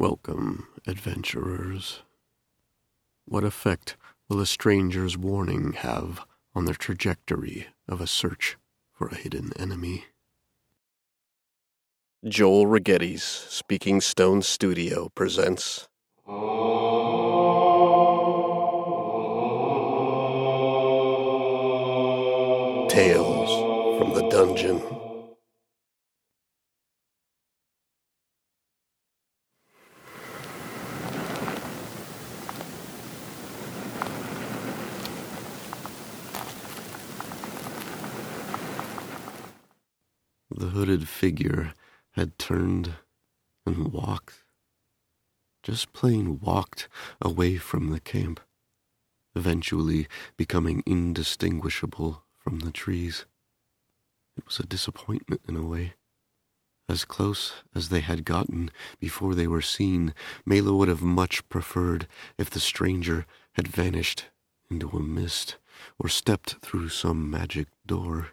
Welcome, adventurers. What effect will a stranger's warning have on the trajectory of a search for a hidden enemy? Joel Rigetti's Speaking Stone Studio presents. Tales from the Dungeon. The hooded figure had turned and walked, just plain walked away from the camp, eventually becoming indistinguishable from the trees. It was a disappointment in a way. As close as they had gotten before they were seen, Mela would have much preferred if the stranger had vanished into a mist or stepped through some magic door.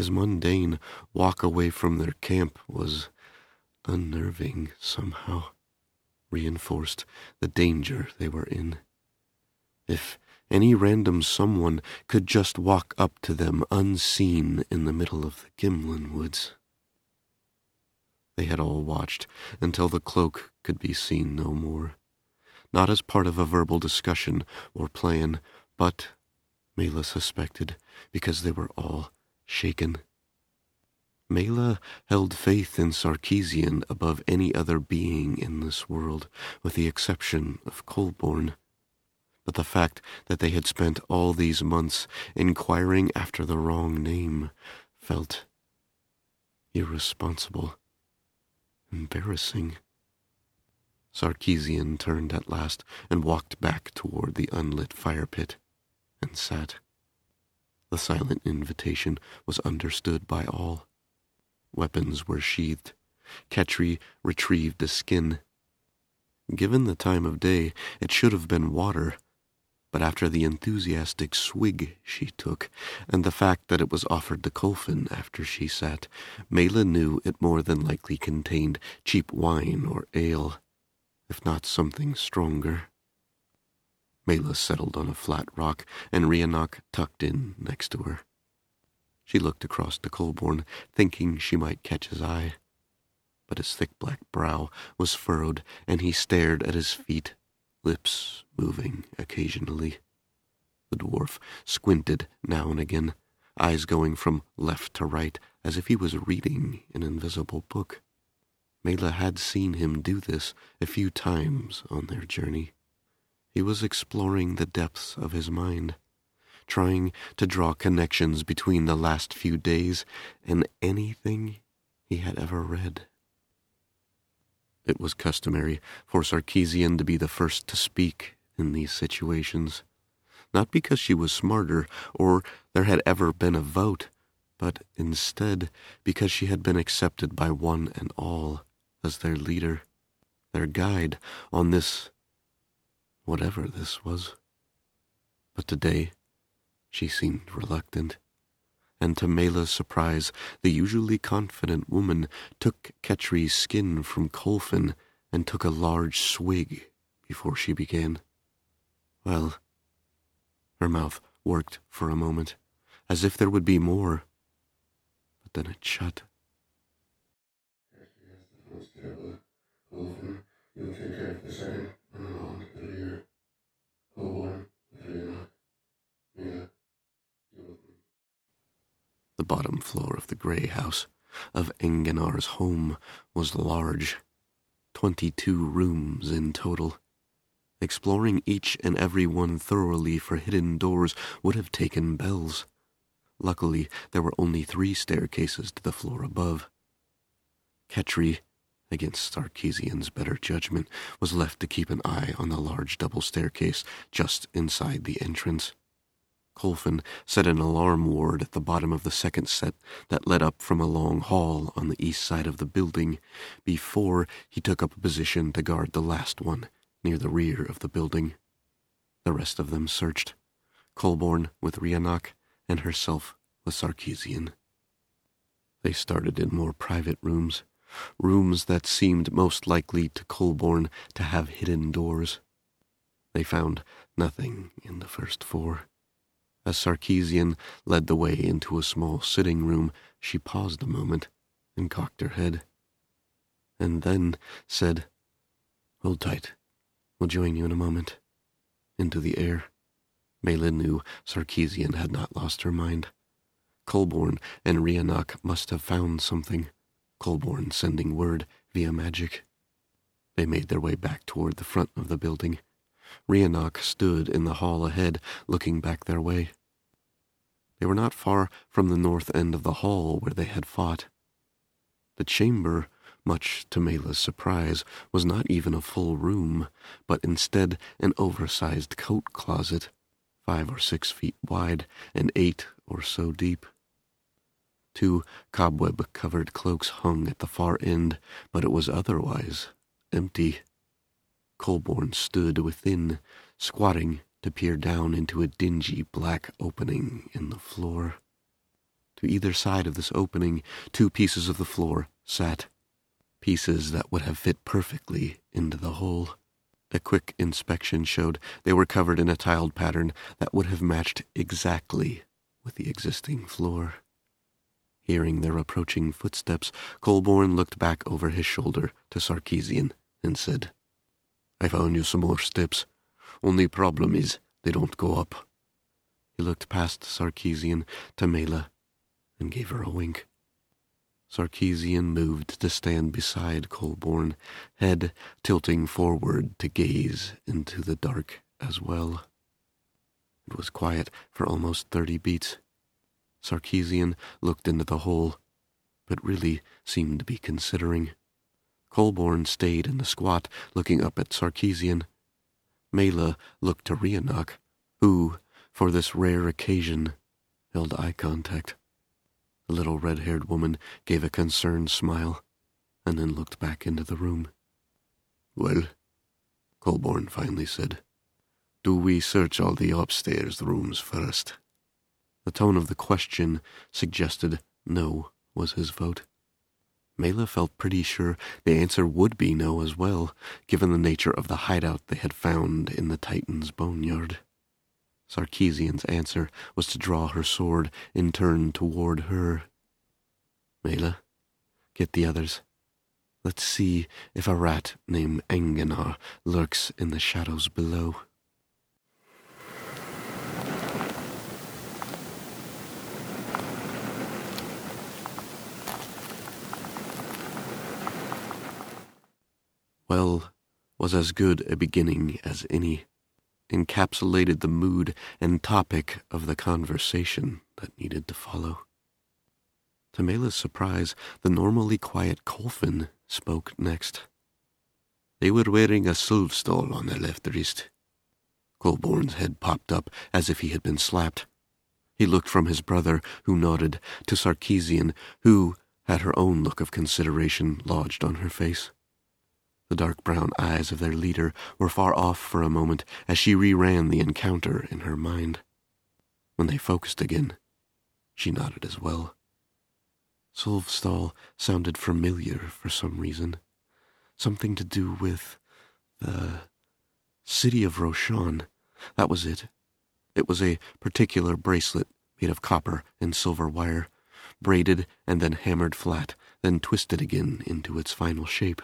His mundane walk away from their camp was unnerving somehow, reinforced the danger they were in. If any random someone could just walk up to them unseen in the middle of the Gimlin woods. They had all watched until the cloak could be seen no more, not as part of a verbal discussion or plan, but, Mela suspected, because they were all shaken. Mela held faith in Sarkeesian above any other being in this world, with the exception of Colborne. But the fact that they had spent all these months inquiring after the wrong name felt irresponsible, embarrassing. Sarkeesian turned at last and walked back toward the unlit fire pit and sat. The silent invitation was understood by all. Weapons were sheathed. Ketri retrieved the skin. Given the time of day, it should have been water, but after the enthusiastic swig she took, and the fact that it was offered to Colfin after she sat, Mela knew it more than likely contained cheap wine or ale, if not something stronger. Mela settled on a flat rock, and Rhiannoch tucked in next to her. She looked across to Colborne, thinking she might catch his eye. But his thick black brow was furrowed, and he stared at his feet, lips moving occasionally. The dwarf squinted now and again, eyes going from left to right, as if he was reading an invisible book. Mela had seen him do this a few times on their journey. He was exploring the depths of his mind, trying to draw connections between the last few days and anything he had ever read. It was customary for Sarkeesian to be the first to speak in these situations, not because she was smarter or there had ever been a vote, but instead because she had been accepted by one and all as their leader, their guide on this whatever this was. But today, she seemed reluctant, and to Mela's surprise, the usually confident woman took Ketri's skin from Colfin and took a large swig before she began. Well, her mouth worked for a moment, as if there would be more, but then it shut. Colfin, you'll take care of the same. The bottom floor of the grey house of Enganar's home was large, twenty-two rooms in total. Exploring each and every one thoroughly for hidden doors would have taken bells. Luckily, there were only three staircases to the floor above. Ketri against Sarkeesian's better judgment, was left to keep an eye on the large double staircase just inside the entrance. Colfin set an alarm ward at the bottom of the second set that led up from a long hall on the east side of the building before he took up a position to guard the last one near the rear of the building. The rest of them searched, Colborne with Rhiannoch and herself with Sarkeesian. They started in more private rooms, rooms that seemed most likely to Colborne to have hidden doors. They found nothing in the first four. As Sarkeesian led the way into a small sitting room, she paused a moment and cocked her head, and then said, Hold tight. We'll join you in a moment. Into the air. Mela knew Sarkeesian had not lost her mind. Colborne and Rhiannoch must have found something. Colborne sending word via magic. They made their way back toward the front of the building. Rhiannoch stood in the hall ahead, looking back their way. They were not far from the north end of the hall where they had fought. The chamber, much to Mela's surprise, was not even a full room, but instead an oversized coat closet, five or six feet wide and eight or so deep. Two cobweb covered cloaks hung at the far end, but it was otherwise empty. Colborne stood within, squatting to peer down into a dingy black opening in the floor. To either side of this opening, two pieces of the floor sat, pieces that would have fit perfectly into the hole. A quick inspection showed they were covered in a tiled pattern that would have matched exactly with the existing floor. Hearing their approaching footsteps, Colborne looked back over his shoulder to Sarkeesian and said, I found you some more steps. Only problem is they don't go up. He looked past Sarkeesian to Mela and gave her a wink. Sarkeesian moved to stand beside Colborne, head tilting forward to gaze into the dark as well. It was quiet for almost thirty beats. Sarkeesian looked into the hole, but really seemed to be considering. Colborne stayed in the squat, looking up at Sarkeesian. Mela looked to Rhiannoch, who, for this rare occasion, held eye contact. The little red-haired woman gave a concerned smile, and then looked back into the room. Well, Colborne finally said, do we search all the upstairs rooms first? The tone of the question suggested no was his vote. Mela felt pretty sure the answer would be no as well, given the nature of the hideout they had found in the Titan's boneyard. Sarkeesian's answer was to draw her sword and turn toward her. Mela, get the others. Let's see if a rat named Engenar lurks in the shadows below. Well was as good a beginning as any, encapsulated the mood and topic of the conversation that needed to follow. To Mela's surprise, the normally quiet Colfin spoke next. They were wearing a Sylvstall on their left wrist. Colborne's head popped up as if he had been slapped. He looked from his brother, who nodded, to Sarkeesian, who had her own look of consideration lodged on her face. The dark brown eyes of their leader were far off for a moment as she reran the encounter in her mind. When they focused again, she nodded as well. Sylvstall sounded familiar for some reason. Something to do with the city of Roshan. That was it. It was a particular bracelet made of copper and silver wire, braided and then hammered flat, then twisted again into its final shape.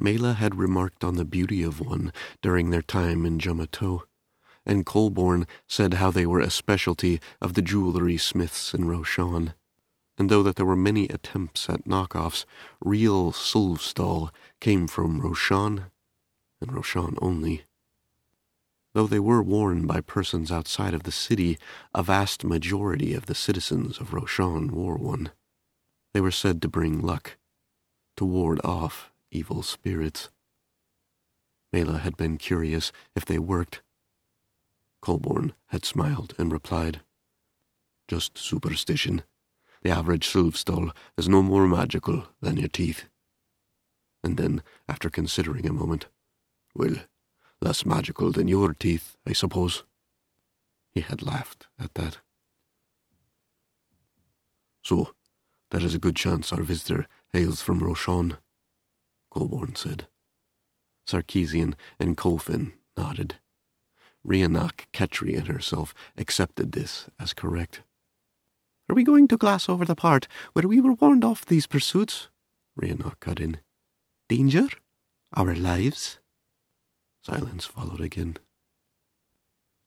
Mela had remarked on the beauty of one during their time in Jamato, and Colborne said how they were a specialty of the jewelry smiths in Roshan, and though that there were many attempts at knockoffs, real Sylvstall came from Roshan, and Roshan only. Though they were worn by persons outside of the city, a vast majority of the citizens of Roshan wore one. They were said to bring luck, to ward off evil spirits. Mela had been curious if they worked. Colborne had smiled and replied, Just superstition. The average Sylvstall is no more magical than your teeth. And then, after considering a moment, Well, less magical than your teeth, I suppose. He had laughed at that. So, there is a good chance our visitor Hails from Roshan, Colborne said. Sarkeesian and Colfin nodded. Rhiannoch, Ketri, and herself accepted this as correct. Are we going to glass over the part where we were warned off these pursuits? Rhiannoch cut in. Danger? Our lives? Silence followed again.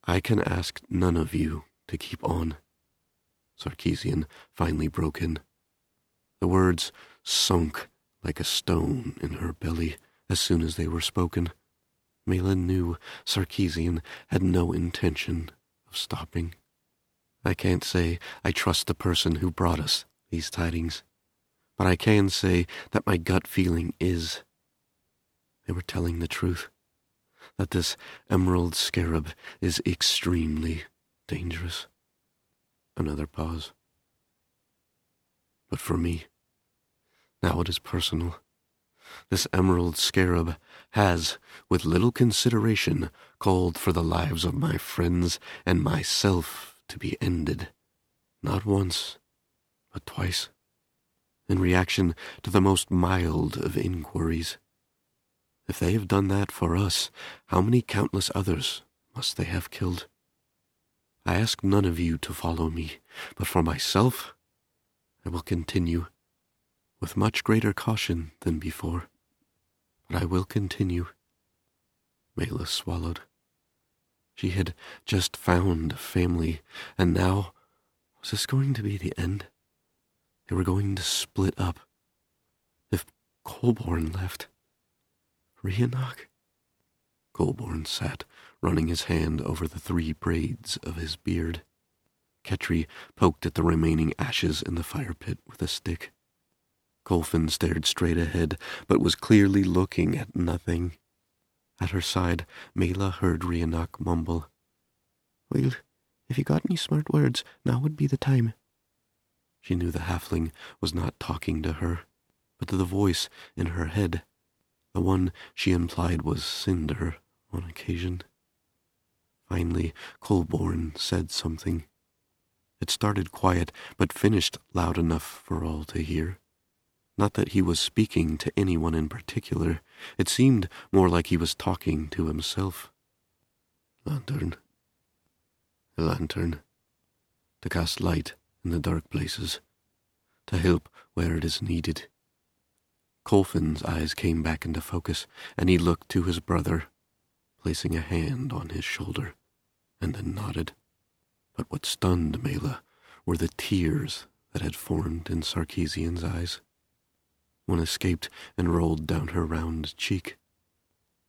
I can ask none of you to keep on. Sarkeesian finally broke in. The words sunk like a stone in her belly as soon as they were spoken. Malin knew Sarkeesian had no intention of stopping. I can't say I trust the person who brought us these tidings, but I can say that my gut feeling is they were telling the truth, that this emerald scarab is extremely dangerous. Another pause. But for me, now it is personal. This emerald scarab has, with little consideration, called for the lives of my friends and myself to be ended, not once, but twice, in reaction to the most mild of inquiries. If they have done that for us, how many countless others must they have killed? I ask none of you to follow me, but for myself, I will continue, with much greater caution than before. But I will continue. Mela swallowed. She had just found family, and now was this going to be the end? They were going to split up. If Colborne left, Rhiannoch? Colborne sat, running his hand over the three braids of his beard. Ketri poked at the remaining ashes in the fire pit with a stick. Colfin stared straight ahead, but was clearly looking at nothing. At her side, Mela heard Rhiannoch mumble, Well, if you got any smart words, now would be the time. She knew the halfling was not talking to her, but to the voice in her head the one she implied was Cinder on occasion. Finally, Colborne said something. It started quiet, but finished loud enough for all to hear. Not that he was speaking to anyone in particular. It seemed more like he was talking to himself. Lantern. A lantern. To cast light in the dark places. To help where it is needed. Colfin's eyes came back into focus, and he looked to his brother, placing a hand on his shoulder, and then nodded. But what stunned Mela were the tears that had formed in Sarkeesian's eyes. One escaped and rolled down her round cheek.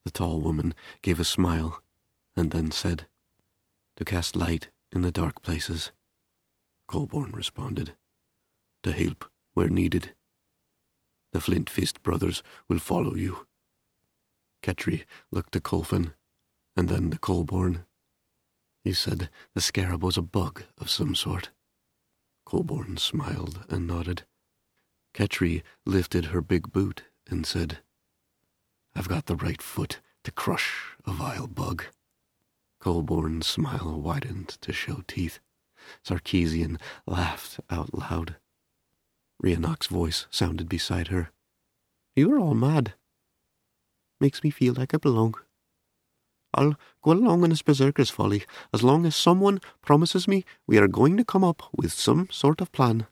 The tall woman gave a smile, and then said, To cast light in the dark places. Colborne responded, To help where needed. The Flint Fist brothers will follow you. Ketri looked to Colfin, and then to Colborne. He said the scarab was a bug of some sort. Colborne smiled and nodded. Ketri lifted her big boot and said, I've got the right foot to crush a vile bug. Colborne's smile widened to show teeth. Sarkeesian laughed out loud. Rhiannoch's voice sounded beside her. You're all mad. Makes me feel like I belong. I'll go along in this berserker's folly as long as someone promises me we are going to come up with some sort of plan.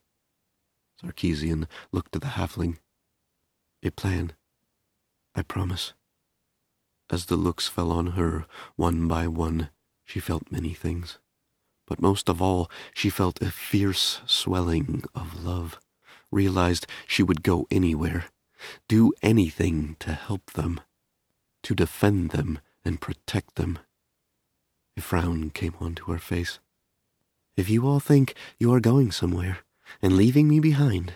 Sarkeesian looked at the halfling. A plan. I promise. As the looks fell on her, one by one, she felt many things. But most of all, she felt a fierce swelling of love realized she would go anywhere, do anything to help them, to defend them and protect them. A frown came onto her face. If you all think you are going somewhere and leaving me behind,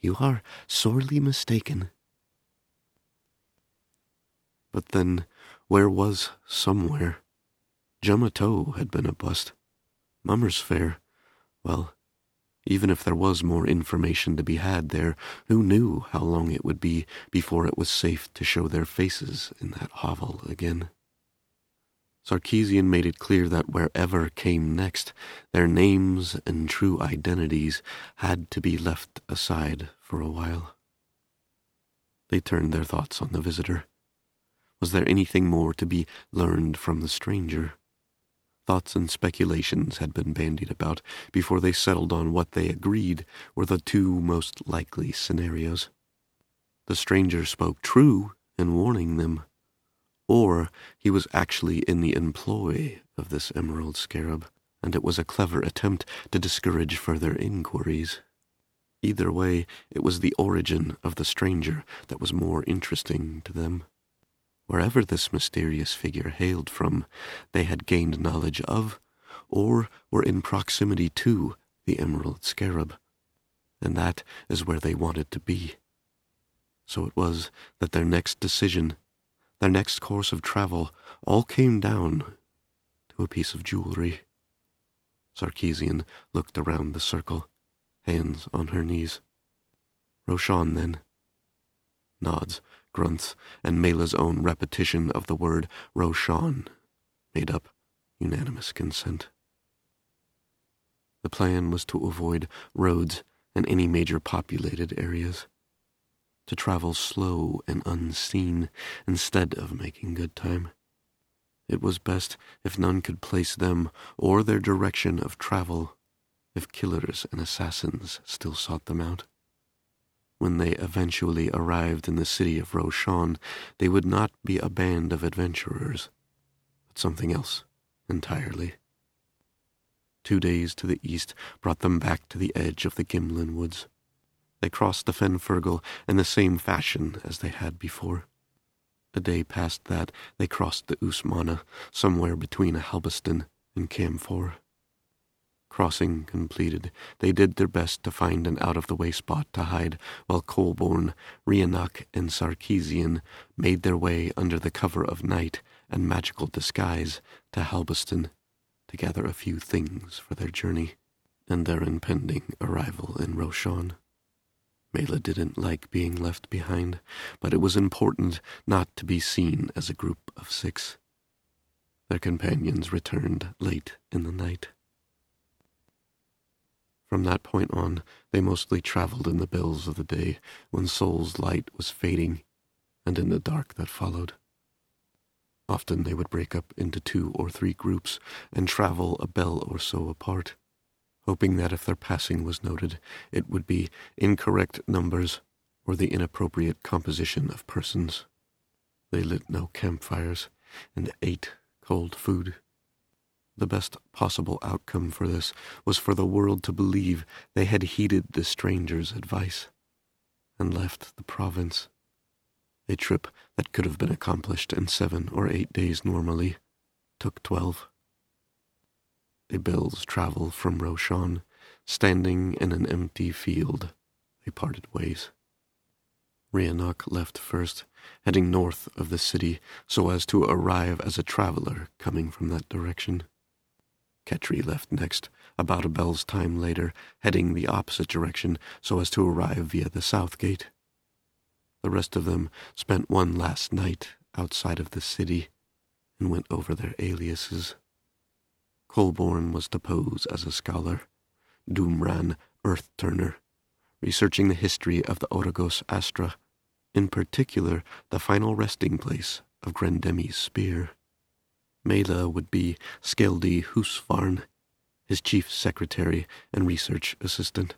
you are sorely mistaken. But then, where was somewhere? Jumatow had been a bust. Mummer's Fair, well, even if there was more information to be had there, who knew how long it would be before it was safe to show their faces in that hovel again? Sarkeesian made it clear that wherever came next, their names and true identities had to be left aside for a while. They turned their thoughts on the visitor. Was there anything more to be learned from the stranger? Thoughts and speculations had been bandied about before they settled on what they agreed were the two most likely scenarios. The stranger spoke true in warning them, or he was actually in the employ of this emerald scarab, and it was a clever attempt to discourage further inquiries. Either way, it was the origin of the stranger that was more interesting to them. Wherever this mysterious figure hailed from, they had gained knowledge of, or were in proximity to, the emerald scarab, and that is where they wanted to be. So it was that their next decision, their next course of travel, all came down to a piece of jewelry. Sarkeesian looked around the circle, hands on her knees. Roshan, then. Nods grunts, and Mela's own repetition of the word Roshan made up unanimous consent. The plan was to avoid roads and any major populated areas, to travel slow and unseen instead of making good time. It was best if none could place them or their direction of travel if killers and assassins still sought them out when they eventually arrived in the city of Roshan, they would not be a band of adventurers, but something else entirely. Two days to the east brought them back to the edge of the Gimlin woods. They crossed the Fenfergal in the same fashion as they had before. A day past that, they crossed the Usmana, somewhere between Halbeston and Camphor. Crossing completed, they did their best to find an out-of-the-way spot to hide, while Colborne, Rhiannoch, and Sarkeesian made their way under the cover of night and magical disguise to Halbeston to gather a few things for their journey and their impending arrival in Roshan. Mela didn't like being left behind, but it was important not to be seen as a group of six. Their companions returned late in the night. From that point on, they mostly traveled in the bills of the day when Sol's light was fading, and in the dark that followed. Often they would break up into two or three groups and travel a bell or so apart, hoping that if their passing was noted, it would be incorrect numbers or the inappropriate composition of persons. They lit no campfires and ate cold food. The best possible outcome for this was for the world to believe they had heeded the stranger's advice and left the province. A trip that could have been accomplished in seven or eight days normally took twelve. A bell's travel from Roshan, standing in an empty field, they parted ways. Rhiannoch left first, heading north of the city so as to arrive as a traveler coming from that direction. Ketri left next, about a bell's time later, heading the opposite direction so as to arrive via the south gate. The rest of them spent one last night outside of the city and went over their aliases. Colborne was to pose as a scholar, Doomran Earth Turner, researching the history of the Oragos Astra, in particular the final resting place of Grendemi's spear. Mela would be Skeldi Husvarn, his chief secretary and research assistant.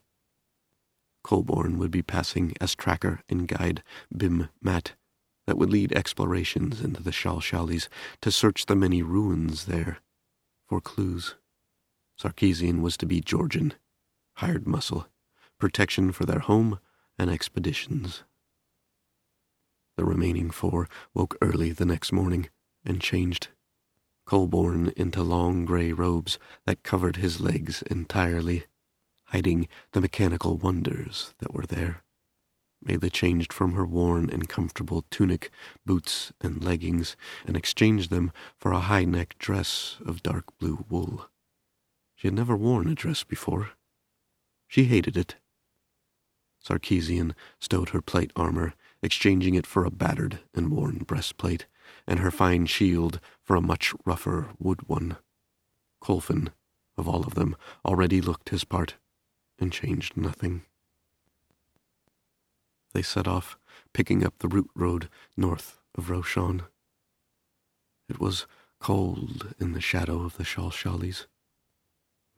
Colborne would be passing as tracker and guide Bim Mat that would lead explorations into the Shalshalis to search the many ruins there for clues. Sarkeesian was to be Georgian, hired muscle, protection for their home and expeditions. The remaining four woke early the next morning and changed Colborne into long gray robes that covered his legs entirely, hiding the mechanical wonders that were there. Mela changed from her worn and comfortable tunic, boots, and leggings, and exchanged them for a high-necked dress of dark blue wool. She had never worn a dress before. She hated it. Sarkeesian stowed her plate armor, exchanging it for a battered and worn breastplate, and her fine shield for a much rougher wood one. Colfin, of all of them, already looked his part and changed nothing. They set off, picking up the route road north of Roshan. It was cold in the shadow of the Shalshalis.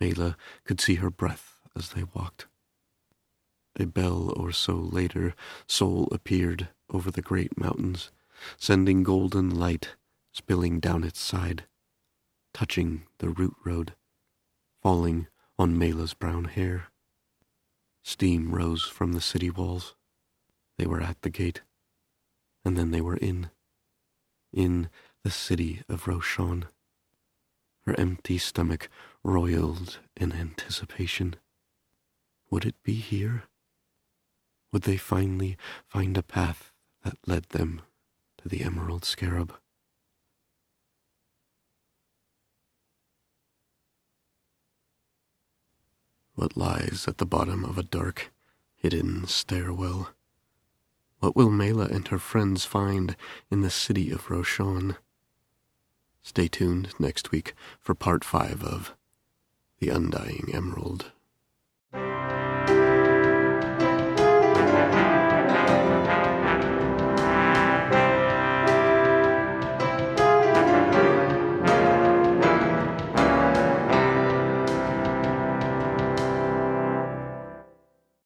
Mela could see her breath as they walked. A bell or so later, Sol appeared over the great mountains, sending golden light spilling down its side, touching the route road, falling on Mela's brown hair. Steam rose from the city walls. They were at the gate, and then they were in, in the city of Roshan. Her empty stomach roiled in anticipation. Would it be here? Would they finally find a path that led them to the Emerald Scarab? What lies at the bottom of a dark, hidden stairwell? What will Mela and her friends find in the city of Roshan? Stay tuned next week for part five of The Undying Emerald.